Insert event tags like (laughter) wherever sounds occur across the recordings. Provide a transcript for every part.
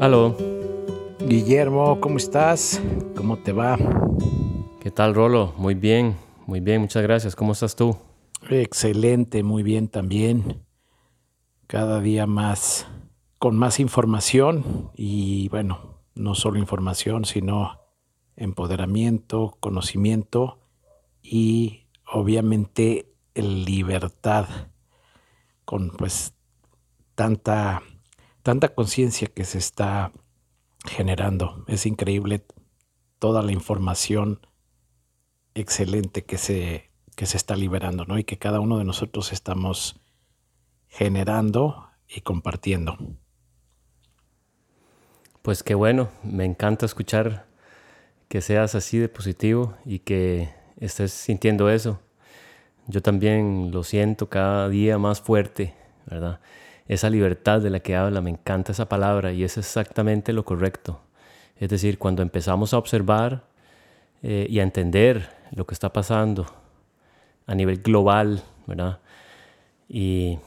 Aló. Guillermo, ¿cómo estás? ¿Cómo te va? ¿Qué tal, Rolo? Muy bien, muy bien, muchas gracias. ¿Cómo estás tú? Excelente, muy bien también. Cada día más, con más información y bueno, no solo información, sino empoderamiento, conocimiento y obviamente libertad con pues tanta tanta conciencia que se está generando. Es increíble toda la información excelente que se, que se está liberando, ¿no? Y que cada uno de nosotros estamos generando y compartiendo. Pues qué bueno, me encanta escuchar que seas así de positivo y que estés sintiendo eso. Yo también lo siento cada día más fuerte, ¿verdad? esa libertad de la que habla, me encanta esa palabra y es exactamente lo correcto. Es decir, cuando empezamos a observar eh, y a entender lo que está pasando a nivel global, ¿verdad? Y,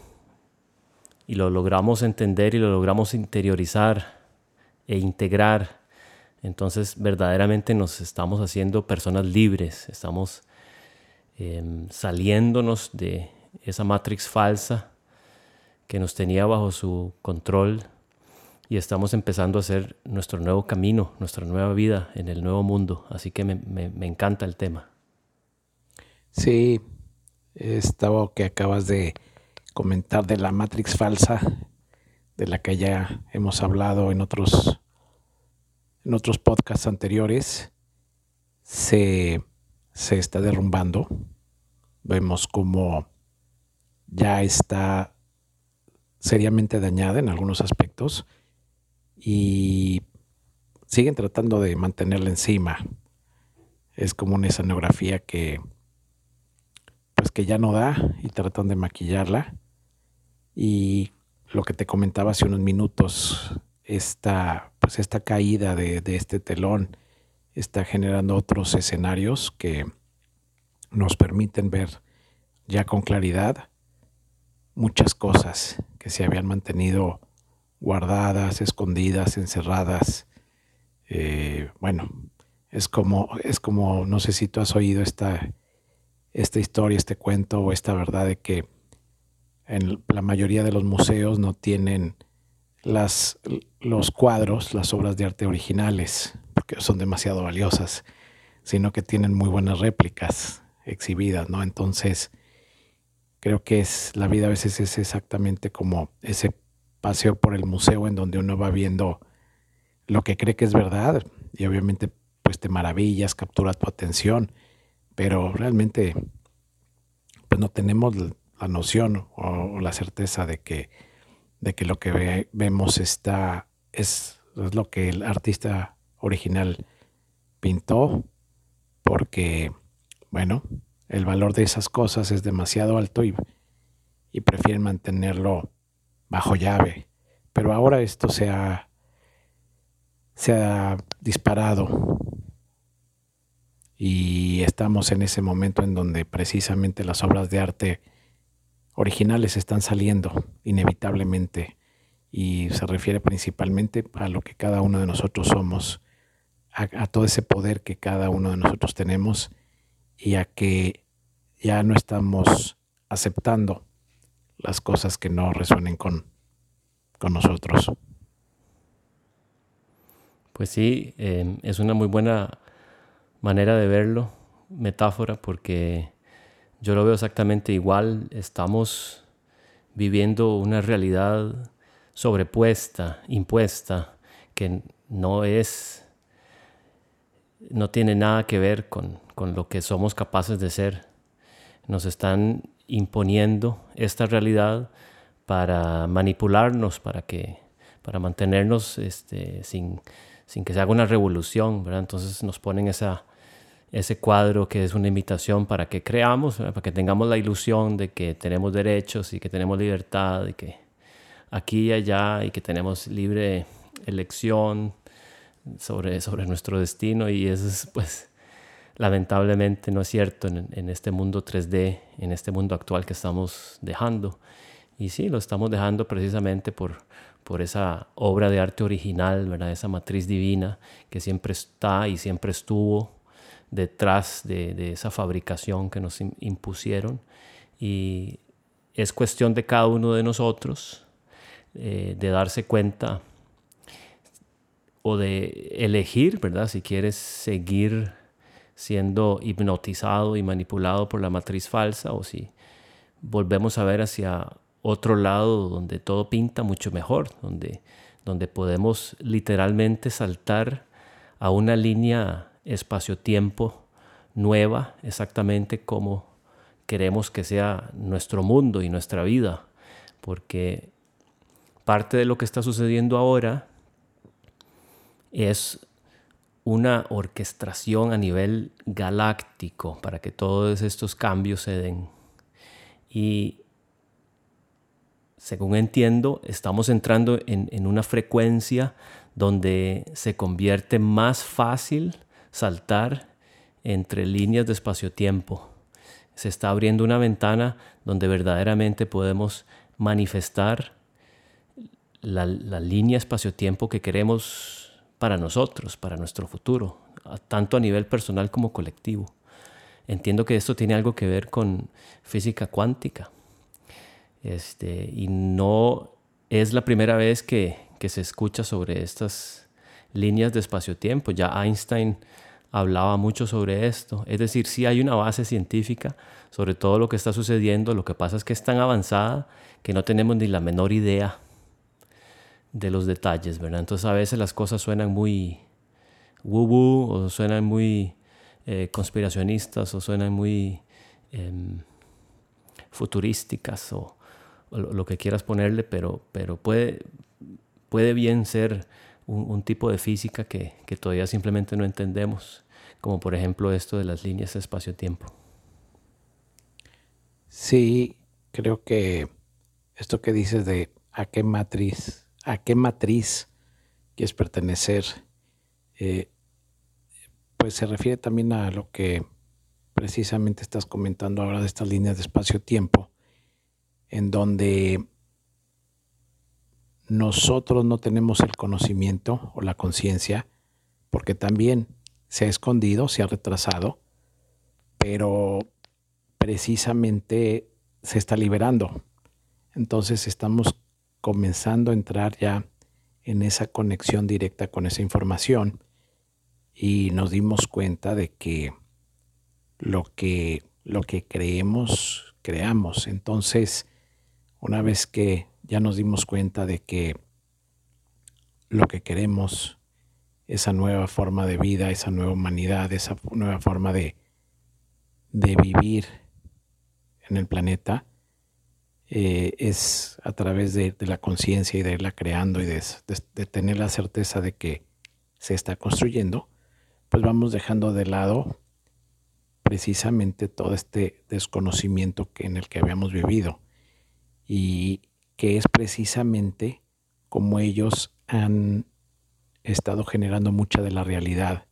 y lo logramos entender y lo logramos interiorizar e integrar, entonces verdaderamente nos estamos haciendo personas libres, estamos em, saliéndonos de esa matrix falsa que nos tenía bajo su control y estamos empezando a hacer nuestro nuevo camino, nuestra nueva vida en el nuevo mundo. Así que me, me, encanta el tema. Sí, estaba que acabas de comentar de la Matrix falsa, de la que ya hemos hablado en otros, en otros podcasts anteriores, se, se está derrumbando. Vemos como ya está seriamente dañada en algunos aspectos y siguen tratando de mantenerla encima. Es como una escenografía que pues que ya no da y tratan de maquillarla. Y lo que te comentaba hace unos minutos, esta, pues esta caída de, de este telón está generando otros escenarios que nos permiten ver ya con claridad muchas cosas que se habían mantenido guardadas, escondidas, encerradas. Eh, bueno, es como, es como, no sé si tú has oído esta, esta historia, este cuento o esta verdad de que en la mayoría de los museos no tienen las, los cuadros, las obras de arte originales, porque son demasiado valiosas, sino que tienen muy buenas réplicas exhibidas, ¿no? Entonces, Creo que es la vida a veces es exactamente como ese paseo por el museo en donde uno va viendo lo que cree que es verdad y obviamente pues te maravillas, captura tu atención, pero realmente pues no tenemos la noción o, la certeza de que, de que lo que vemos está es, es lo que el artista original pintó porque bueno, el valor de esas cosas es demasiado alto y, prefieren mantenerlo bajo llave. Pero ahora esto se ha, se ha disparado. Y estamos en ese momento en donde precisamente las obras de arte originales están saliendo inevitablemente. Y se refiere principalmente a lo que cada uno de nosotros somos, a, todo ese poder que cada uno de nosotros tenemos y a que ya no estamos aceptando las cosas que no resuenen con, con nosotros. Pues sí, em, es una muy buena manera de verlo, metáfora, porque yo lo veo exactamente igual. Estamos viviendo una realidad sobrepuesta, impuesta, que no es no tiene nada que ver con, lo que somos capaces de ser. Nos están imponiendo esta realidad para manipularnos, para, que, para mantenernos este, sin, que se haga una revolución. ¿verdad? Entonces nos ponen esa, ese cuadro que es una invitación para que creamos, para que tengamos la ilusión de que tenemos derechos y que tenemos libertad y que aquí y allá y que tenemos libre elección sobre, sobre nuestro destino y esa es pues lamentablemente no es cierto en, este mundo 3D, en este mundo actual que estamos dejando. Y sí, lo estamos dejando precisamente por, por esa obra de arte original, ¿verdad? esa matriz divina que siempre está y siempre estuvo detrás de, esa fabricación que nos impusieron. Y es cuestión de cada uno de nosotros eh, de darse cuenta o de elegir, ¿verdad? Si quieres seguir siendo hipnotizado y manipulado por la matriz falsa o si volvemos a ver hacia otro lado donde todo pinta mucho mejor, donde, donde podemos literalmente saltar a una línea espacio-tiempo nueva, exactamente como queremos que sea nuestro mundo y nuestra vida, porque parte de lo que está sucediendo ahora es una orquestación a nivel galáctico para que todos estos cambios se den. Y según entiendo, estamos entrando en, una frecuencia donde se convierte más fácil saltar entre líneas de espacio-tiempo. Se está abriendo una ventana donde verdaderamente podemos manifestar la, la línea espacio-tiempo que queremos para nosotros, para nuestro futuro, tanto a nivel personal como colectivo. Entiendo que esto tiene algo que ver con física cuántica este, y no es la primera vez que, que se escucha sobre estas líneas de espacio-tiempo. Ya Einstein hablaba mucho sobre esto. Es decir, sí hay una base científica sobre todo lo que está sucediendo. Lo que pasa es que es tan avanzada que no tenemos ni la menor idea de los detalles, ¿verdad? Entonces a veces las cosas suenan muy woo-woo o suenan muy eh, conspiracionistas o suenan muy em, futurísticas o, lo que quieras ponerle, pero, pero puede, puede bien ser un, tipo de física que, que, todavía simplemente no entendemos, como por ejemplo esto de las líneas espacio-tiempo. Sí, creo que esto que dices de a qué matriz, a qué matriz quieres pertenecer, eh, pues se refiere también a lo que precisamente estás comentando ahora de estas líneas de espacio-tiempo en donde nosotros no tenemos el conocimiento o la conciencia, porque también se ha escondido, se ha retrasado, pero precisamente se está liberando. Entonces estamos comenzando a entrar ya en esa conexión directa con esa información y nos dimos cuenta de que lo que, lo que creemos, creamos. Entonces, una vez que ya nos dimos cuenta de que lo que queremos, esa nueva forma de vida, esa nueva humanidad, esa nueva forma de, de vivir en el planeta, eh, es a través de, la conciencia y de irla creando y de, de, tener la certeza de que se está construyendo, pues vamos dejando de lado precisamente todo este desconocimiento que, en el que habíamos vivido y que es precisamente como ellos han estado generando mucha de la realidad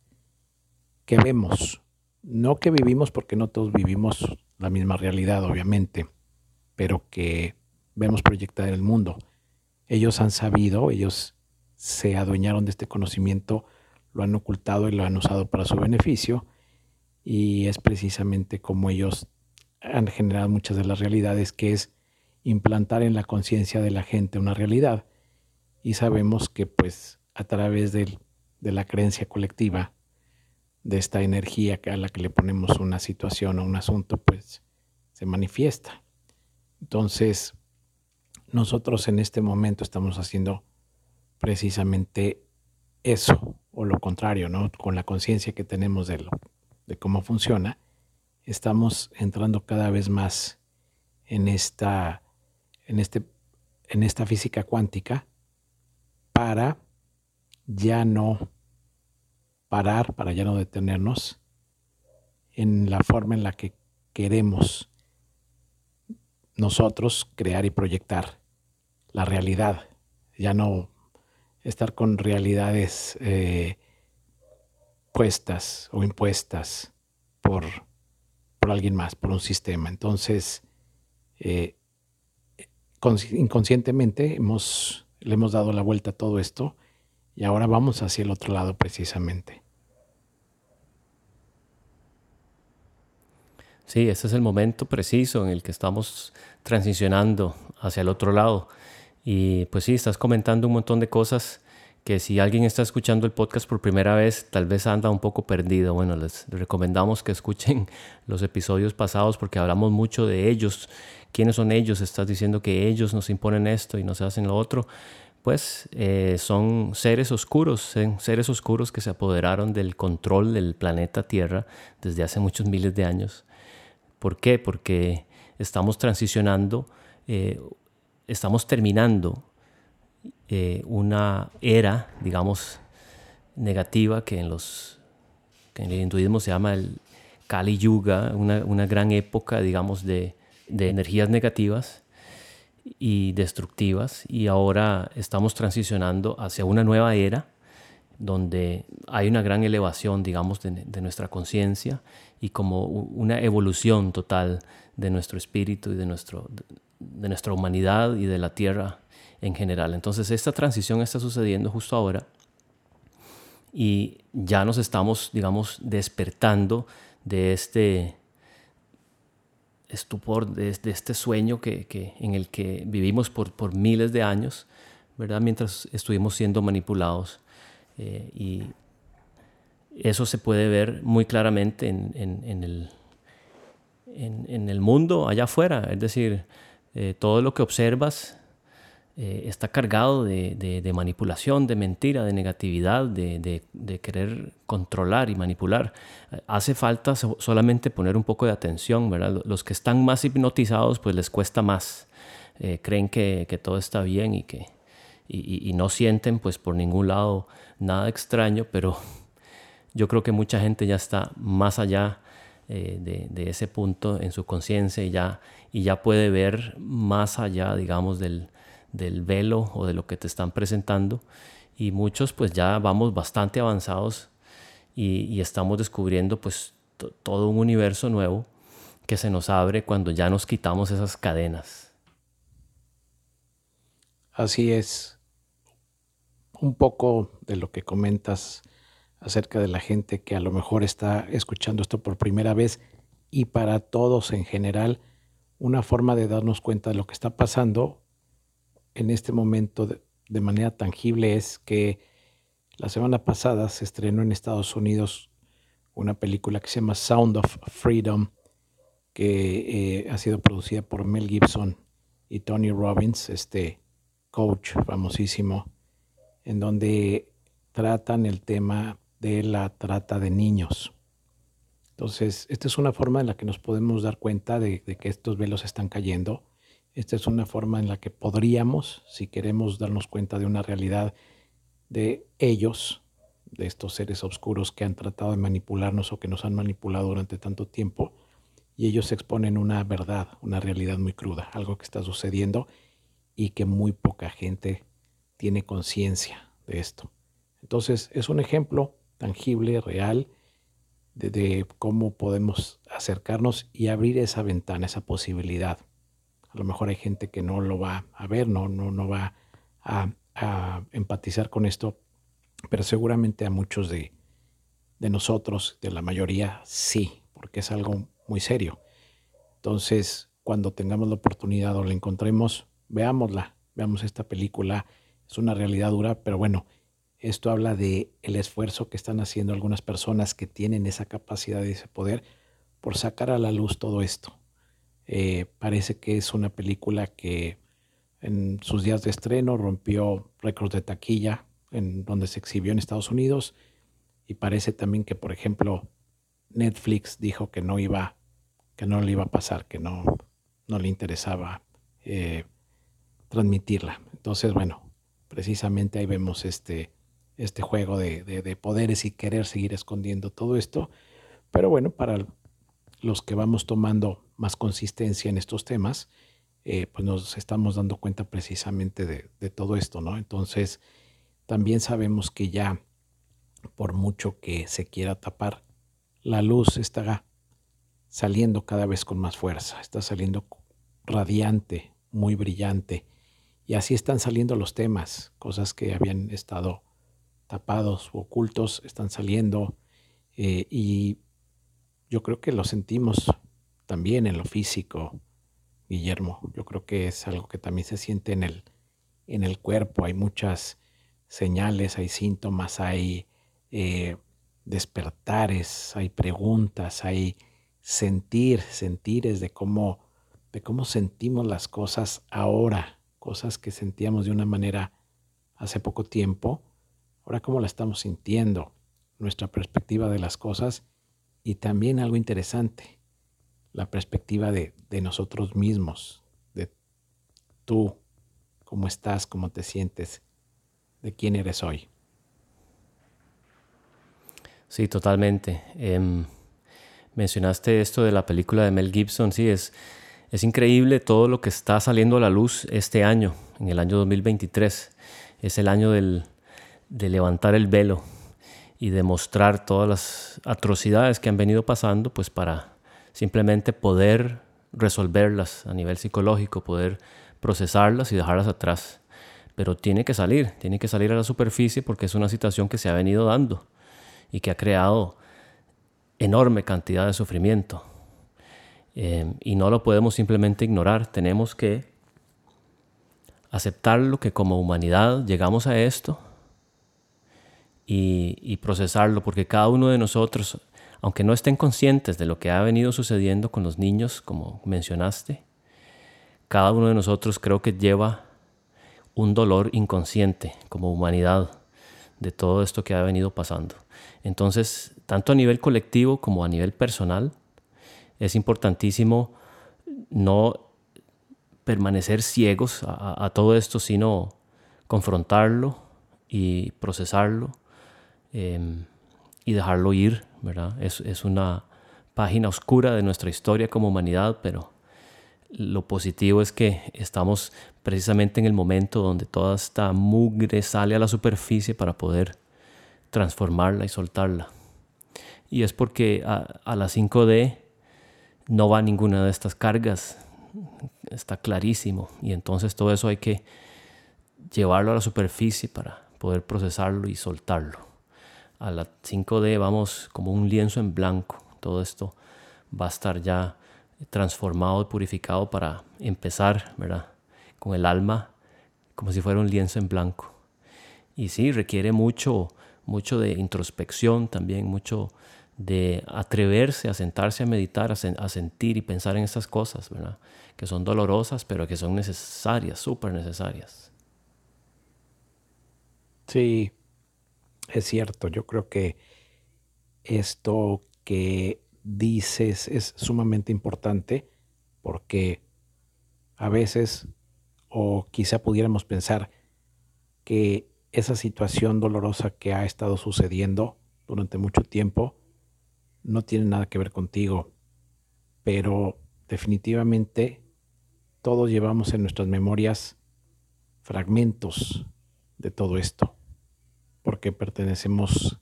que vemos. No que vivimos porque no todos vivimos la misma realidad, obviamente, pero que vemos proyectada en el mundo. Ellos han sabido, ellos se adueñaron de este conocimiento, lo han ocultado y lo han usado para su beneficio, y es precisamente como ellos han generado muchas de las realidades, que es implantar en la conciencia de la gente una realidad. Y sabemos que pues a través de, la creencia colectiva, de esta energía a la que le ponemos una situación o un asunto, pues se manifiesta. Entonces, nosotros en este momento estamos haciendo precisamente eso, o lo contrario, ¿no? Con la conciencia que tenemos de, lo, de cómo funciona, estamos entrando cada vez más en esta en, este, en esta física cuántica para ya no parar, para ya no detenernos en la forma en la que queremos nosotros crear y proyectar la realidad, ya no estar con realidades eh, puestas o impuestas por, por alguien más, por un sistema. Entonces, eh, inconscientemente hemos, le hemos dado la vuelta a todo esto y ahora vamos hacia el otro lado precisamente. Sí, ese es el momento preciso en el que estamos transicionando hacia el otro lado. Y pues sí, estás comentando un montón de cosas que si alguien está escuchando el podcast por primera vez, tal vez anda un poco perdido. Bueno, les recomendamos que escuchen (laughs) los episodios pasados porque hablamos mucho de ellos. ¿Quiénes son ellos? Estás diciendo que ellos nos imponen esto y nos hacen lo otro. Pues eh, son seres oscuros, seres oscuros que se apoderaron del control del planeta Tierra desde hace muchos miles de años. ¿Por qué? Porque estamos transicionando, eh, estamos terminando eh, una era, digamos, negativa que en, los, en el hinduismo se llama el Kali Yuga, una, una gran época, digamos, de, de energías negativas y destructivas y ahora estamos transicionando hacia una nueva era donde hay una gran elevación, digamos, de, nuestra conciencia y como una evolución total de nuestro espíritu y de, nuestro, de nuestra humanidad y de la tierra en general. Entonces esta transición está sucediendo justo ahora y ya nos estamos, digamos, despertando de este estupor, de, este sueño que, en el que vivimos por, por, miles de años, ¿verdad? Mientras estuvimos siendo manipulados. Eh, y eso se puede ver muy claramente en, en, el, en, el, mundo allá afuera. Es decir, eh, todo lo que observas eh, está cargado de, manipulación, de mentira, de negatividad, de, querer controlar y manipular. Hace falta solamente poner un poco de atención, ¿verdad? Los que están más hipnotizados, pues les cuesta más. Eh, creen que, todo está bien y que y, no sienten, pues por ningún lado, nada extraño, pero (laughs) yo creo que mucha gente ya está más allá eh, de, ese punto en su conciencia y ya, y ya puede ver más allá, digamos, del, del velo o de lo que te están presentando y muchos pues ya vamos bastante avanzados y, estamos descubriendo pues todo un universo nuevo que se nos abre cuando ya nos quitamos esas cadenas. Así es. Un poco de lo que comentas acerca de la gente que a lo mejor está escuchando esto por primera vez y para todos en general, una forma de darnos cuenta de lo que está pasando en este momento de, manera tangible es que la semana pasada se estrenó en Estados Unidos una película que se llama Sound of Freedom, que eh, ha sido producida por Mel Gibson y Tony Robbins, este coach famosísimo, en donde tratan el tema de la trata de niños. Entonces, esta es una forma en la que nos podemos dar cuenta de que estos velos están cayendo esta es una forma en la que podríamos, si queremos darnos cuenta de una realidad de ellos, de estos seres oscuros que han tratado de manipularnos o que nos han manipulado durante tanto tiempo, y ellos exponen una verdad, una realidad muy cruda, algo que está sucediendo y que muy poca gente tiene conciencia de esto. Entonces es un ejemplo tangible, real, de, cómo podemos acercarnos y abrir esa ventana, esa posibilidad a lo mejor hay gente que no lo va a ver, no, no, no va a, empatizar con esto, pero seguramente a muchos de, de nosotros, de la mayoría, sí, porque es algo muy serio. Entonces, cuando tengamos la oportunidad o la encontremos, veámosla, veamos esta película. Es una realidad dura, pero bueno, esto habla de el esfuerzo que están haciendo algunas personas que tienen esa capacidad y ese poder por sacar a la luz todo esto. Eh, parece que es una película que en sus días de estreno rompió récords de taquilla en donde se exhibió en Estados Unidos y parece también que, por ejemplo, Netflix dijo que no iba, que no le iba a pasar, que no, no le interesaba eh, transmitirla. Entonces, bueno, precisamente ahí vemos este, este juego de, de, poderes y querer seguir escondiendo todo esto. Pero bueno, para los que vamos tomando más consistencia en estos temas, eh, pues nos estamos dando cuenta precisamente de, todo esto, ¿no? Entonces, también sabemos que ya, por mucho que se quiera tapar, la luz está saliendo cada vez con más fuerza, está saliendo radiante, muy brillante. Y así están saliendo los temas, cosas que habían estado tapados o ocultos, están saliendo. Eh, y yo creo que lo sentimos también en lo físico, Guillermo. Yo creo que es algo que también se siente en el, en el cuerpo. Hay muchas señales, hay síntomas, hay eh, despertares, hay preguntas, hay sentir, sentires de cómo, de cómo sentimos las cosas ahora, cosas que sentíamos de una manera hace poco tiempo, ahora cómo la estamos sintiendo, nuestra perspectiva de las cosas y también algo interesante, la perspectiva de, nosotros mismos, de tú, cómo estás, cómo te sientes, de quién eres hoy. Sí, totalmente. Em, mencionaste esto de la película de Mel Gibson, sí, es, es increíble todo lo que está saliendo a la luz este año, en el año 2023. Es el año del, de levantar el velo y demostrar todas las atrocidades que han venido pasando, pues para simplemente poder resolverlas a nivel psicológico, poder procesarlas y dejarlas atrás. Pero tiene que salir, tiene que salir a la superficie porque es una situación que se ha venido dando y que ha creado enorme cantidad de sufrimiento. Eh, y no lo podemos simplemente ignorar, tenemos que aceptarlo que como humanidad llegamos a esto y, procesarlo, porque cada uno de nosotros, aunque no estén conscientes de lo que ha venido sucediendo con los niños, como mencionaste, cada uno de nosotros creo que lleva un dolor inconsciente como humanidad de todo esto que ha venido pasando. Entonces, tanto a nivel colectivo como a nivel personal, es importantísimo no permanecer ciegos a, todo esto, sino confrontarlo y procesarlo em, y dejarlo ir, ¿verdad? Es, es una página oscura de nuestra historia como humanidad, pero lo positivo es que estamos precisamente en el momento donde toda esta mugre sale a la superficie para poder transformarla y soltarla. Y es porque a, la 5D no va ninguna de estas cargas, está clarísimo. Y entonces todo eso hay que llevarlo a la superficie para poder procesarlo y soltarlo. A la 5D vamos como un lienzo en blanco. Todo esto va a estar ya transformado y purificado para empezar, ¿verdad? Con el alma como si fuera un lienzo en blanco. Y sí, requiere mucho mucho de introspección también, mucho de atreverse a sentarse a meditar, a, sentir y pensar en estas cosas, ¿verdad? Que son dolorosas, pero que son necesarias, súper necesarias. Sí, es cierto. Yo creo que esto que dices es sumamente importante porque a veces, o quizá pudiéramos pensar que esa situación dolorosa que ha estado sucediendo durante mucho tiempo no tiene nada que ver contigo, pero definitivamente todos llevamos en nuestras memorias fragmentos de todo esto, porque pertenecemos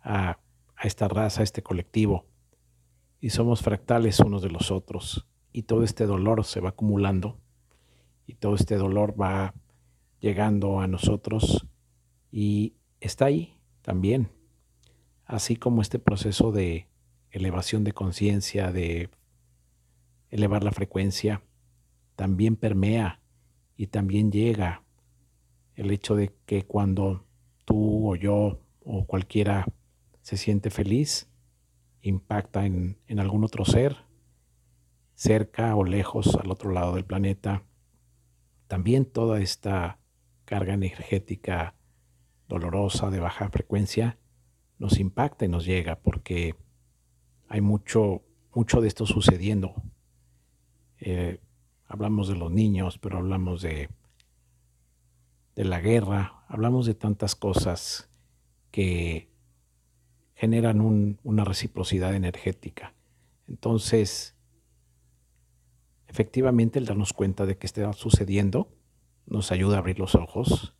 a, esta raza, a este colectivo, y somos fractales unos de los otros, y todo este dolor se va acumulando, y todo este dolor va llegando a nosotros y está ahí también, así como este proceso de elevación de conciencia, de elevar la frecuencia, también permea y también llega el hecho de que cuando tú o yo o cualquiera se siente feliz, impacta en, algún otro ser, cerca o lejos al otro lado del planeta. También toda esta carga energética dolorosa de baja frecuencia nos impacta y nos llega porque hay mucho, mucho de esto sucediendo. Eh, hablamos de los niños, pero hablamos de, de la guerra, hablamos de tantas cosas que generan una reciprocidad energética. Entonces, efectivamente, el darnos cuenta de que está sucediendo nos ayuda a abrir los ojos,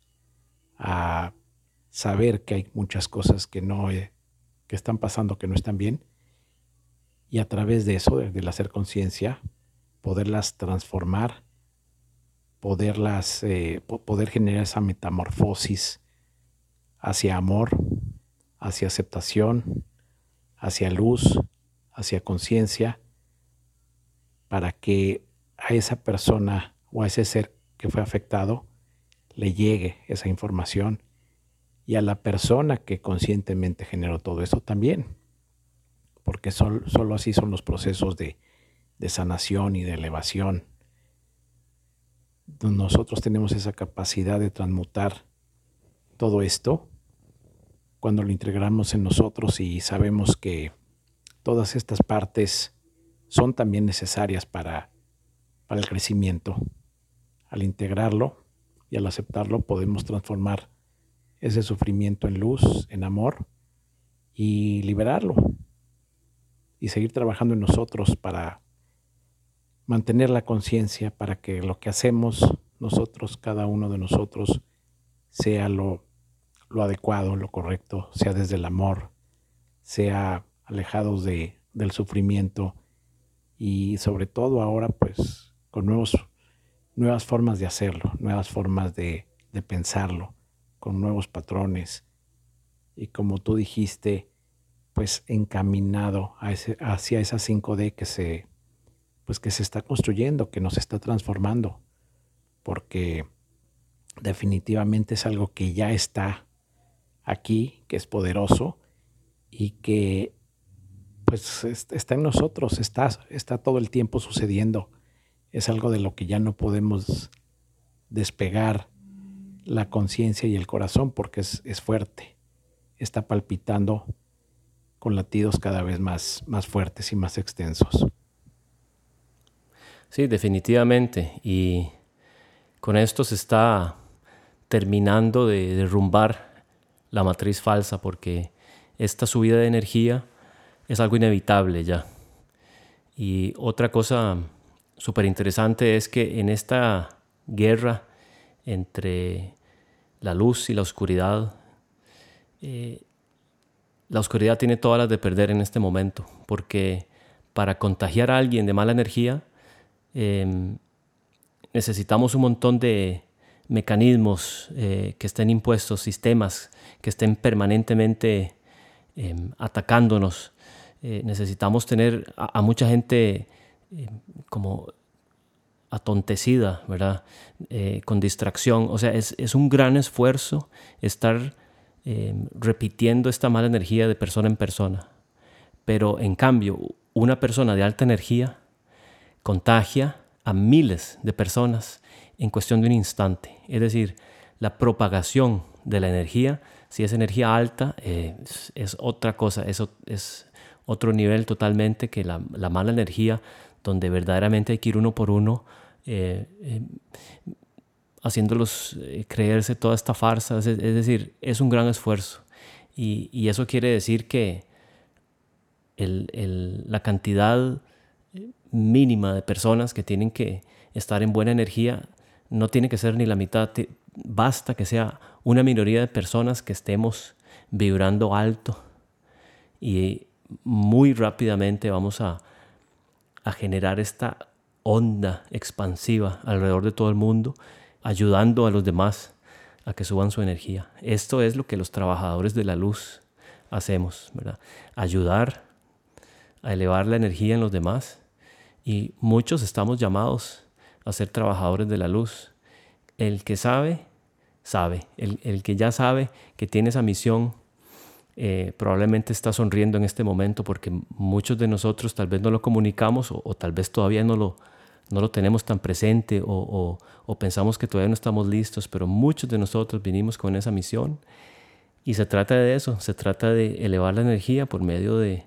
a saber que hay muchas cosas que no que están pasando que no están bien y a través de eso, del hacer conciencia, poderlas transformar, poderlas, eh, poder generar esa metamorfosis hacia amor, hacia aceptación, hacia luz, hacia conciencia, para que a esa persona o a ese ser que fue afectado le llegue esa información y a la persona que conscientemente generó todo eso también, porque solo así son los procesos de, de sanación y de elevación. Nosotros tenemos esa capacidad de transmutar todo esto cuando lo integramos en nosotros y sabemos que todas estas partes son también necesarias para, para el crecimiento. Al integrarlo y al aceptarlo podemos transformar ese sufrimiento en luz, en amor y liberarlo y seguir trabajando en nosotros para mantener la conciencia, para que lo que hacemos nosotros, cada uno de nosotros, sea lo, lo adecuado, lo correcto, sea desde el amor, sea alejados de, del sufrimiento y sobre todo ahora pues con nuevos, nuevas formas de hacerlo, nuevas formas de, de pensarlo, con nuevos patrones. Y como tú dijiste, pues encaminado hacia esa 5D que se, pues que se está construyendo, que nos está transformando, porque definitivamente es algo que ya está aquí, que es poderoso y que pues está en nosotros, está, está todo el tiempo sucediendo. Es algo de lo que ya no podemos despegar la conciencia y el corazón porque es, es, fuerte. Está palpitando con latidos cada vez más, más fuertes y más extensos. Sí, definitivamente. Y con esto se está terminando de derrumbar la matriz falsa porque esta subida de energía es algo inevitable ya. Y otra cosa súper interesante es que en esta guerra entre la luz y la oscuridad, eh, la oscuridad tiene todas las de perder en este momento, porque para contagiar a alguien de mala energía em, necesitamos un montón de mecanismos eh, que estén impuestos, sistemas que estén permanentemente em, atacándonos. Eh, necesitamos tener a, mucha gente eh, como atontecida, ¿verdad? Eh, con distracción. O sea, es, un gran esfuerzo estar repitiendo esta mala energía de persona en persona. Pero en cambio, una persona de alta energía contagia a miles de personas en cuestión de un instante. Es decir, la propagación de la energía, si es energía alta, es, otra cosa, eso es otro nivel totalmente que la, mala energía, donde verdaderamente hay que ir uno por uno, eh, eh, haciéndolos eh, creerse toda esta farsa. Es, decir, es un gran esfuerzo. Y, eso quiere decir que la cantidad mínima de personas que tienen que estar en buena energía no tiene que ser ni la mitad, basta que sea una minoría de personas que estemos vibrando alto y muy rápidamente vamos a, generar esta onda expansiva alrededor de todo el mundo, ayudando a los demás a que suban su energía. Esto es lo que los trabajadores de la luz hacemos, ¿verdad? Ayudar a elevar la energía en los demás. Y muchos estamos llamados a ser trabajadores de la luz. El que sabe, sabe. El, el que ya sabe que tiene esa misión eh, probablemente está sonriendo en este momento porque muchos de nosotros tal vez no lo comunicamos o, tal vez todavía no lo, no lo tenemos tan presente o, pensamos que todavía no estamos listos, pero muchos de nosotros vinimos con esa misión y se trata de eso, se trata de elevar la energía por medio de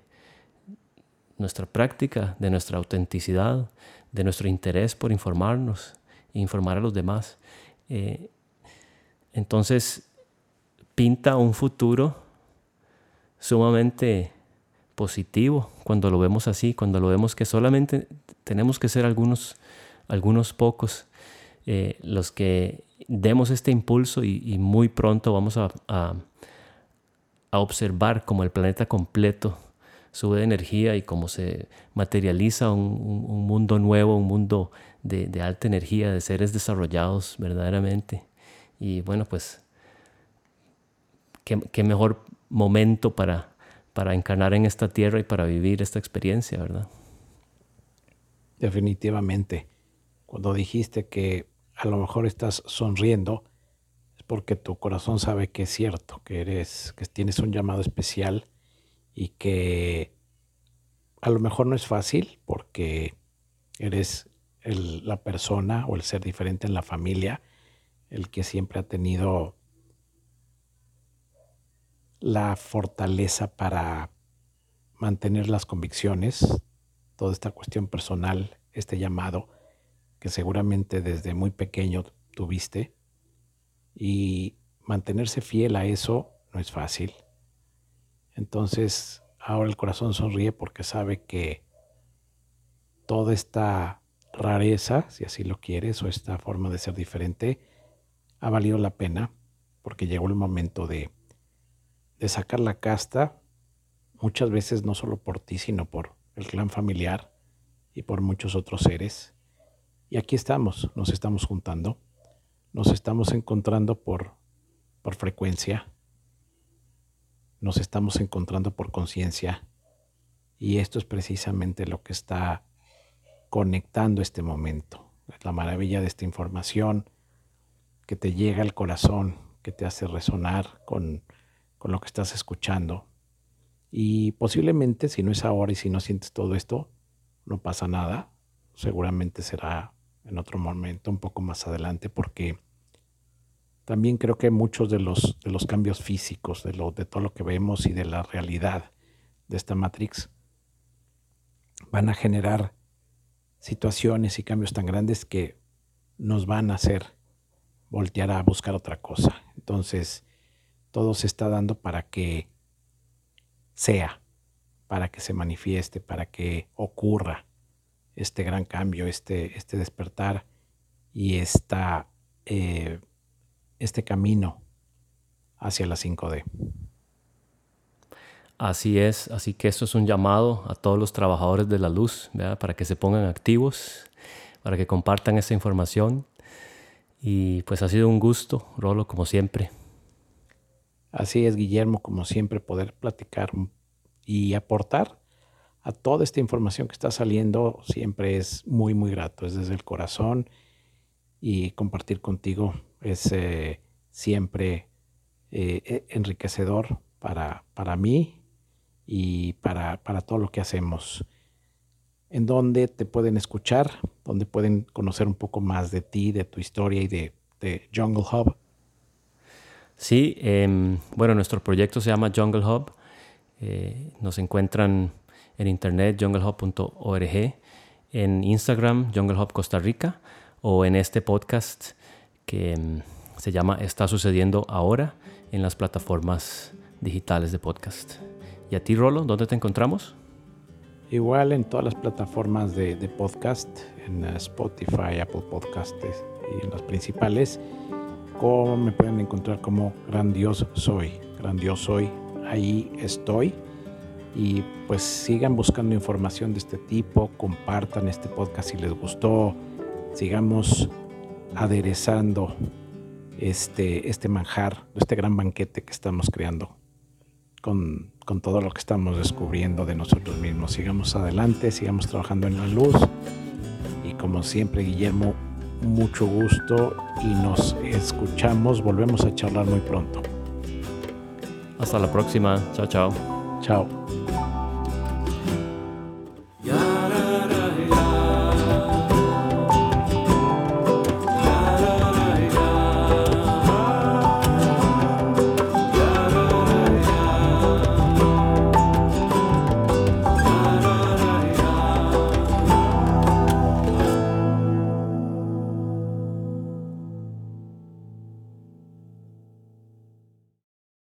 nuestra práctica, de nuestra autenticidad, de nuestro interés por informarnos e informar a los demás. Eh, entonces, pinta un futuro sumamente positivo cuando lo vemos así, cuando lo vemos que solamente tenemos que ser algunos, algunos pocos eh, los que demos este impulso y, muy pronto vamos a, a, observar como el planeta completo sube de energía y cómo se materializa un, mundo nuevo, un mundo de, alta energía, de seres desarrollados verdaderamente. Y bueno, pues, qué, mejor momento para, para encarnar en esta tierra y para vivir esta experiencia, ¿verdad? Definitivamente. Cuando dijiste que a lo mejor estás sonriendo, es porque tu corazón sabe que es cierto, que eres, que tienes un llamado especial y que a lo mejor no es fácil porque eres la persona o el ser diferente en la familia, el que siempre ha tenido la fortaleza para mantener las convicciones, toda esta cuestión personal, este llamado que seguramente desde muy pequeño tuviste y mantenerse fiel a eso no es fácil. Entonces, ahora el corazón sonríe porque sabe que toda esta rareza, si así lo quieres, o esta forma de ser diferente, ha valido la pena porque llegó el momento de, de sacar la casta, muchas veces no solo por ti, sino por el clan familiar y por muchos otros seres. Y aquí estamos, nos estamos juntando, nos estamos encontrando por, por frecuencia, nos estamos encontrando por conciencia y esto es precisamente lo que está conectando este momento. la maravilla de esta información que te llega al corazón, que te hace resonar con, con lo que estás escuchando. Y posiblemente si no es ahora y si no sientes todo esto, no pasa nada. Seguramente será en otro momento, un poco más adelante, porque también creo que muchos de los, de los cambios físicos, de, lo, de todo lo que vemos y de la realidad de esta Matrix, van a generar situaciones y cambios tan grandes que nos van a hacer voltear a buscar otra cosa. Entonces, todo se está dando para que sea, para que se manifieste, para que ocurra este gran cambio, este, este despertar y esta eh, este camino hacia la 5D. Así es, así que esto es un llamado a todos los trabajadores de la luz, para que se pongan activos, para que compartan esta información. Y pues ha sido un gusto, Rolo, como siempre. Así es, Guillermo, como siempre, poder platicar y aportar a toda esta información que está saliendo siempre es muy, muy grato, es desde el corazón y compartir contigo es eh, siempre eh, e, enriquecedor para, para mí y para, para, todo lo que hacemos. En donde te pueden escuchar, donde pueden conocer un poco más de ti, de tu historia y de, de Jungle Hub. Sí, em, bueno, nuestro proyecto se llama Jungle Hub. Eh, nos encuentran en internet junglehub.org, en Instagram Jungle Hub Costa Rica o en este podcast que mm, se llama Está sucediendo ahora en las plataformas digitales de podcast. ¿Y a ti, Rolo, dónde te encontramos? Igual en todas las plataformas de, podcast, en Spotify, Apple Podcasts y en las principales. Como me pueden encontrar como Grandioso Soy. Grandioso Soy, ahí estoy. Y pues sigan buscando información de este tipo, compartan este podcast si les gustó, sigamos aderezando este, este manjar, este gran banquete que estamos creando con, con todo lo que estamos descubriendo de nosotros mismos. Sigamos adelante, sigamos trabajando en la luz y como siempre Guillermo, mucho gusto y nos escuchamos, volvemos a charlar muy pronto. Hasta la próxima, chao chao. Chao.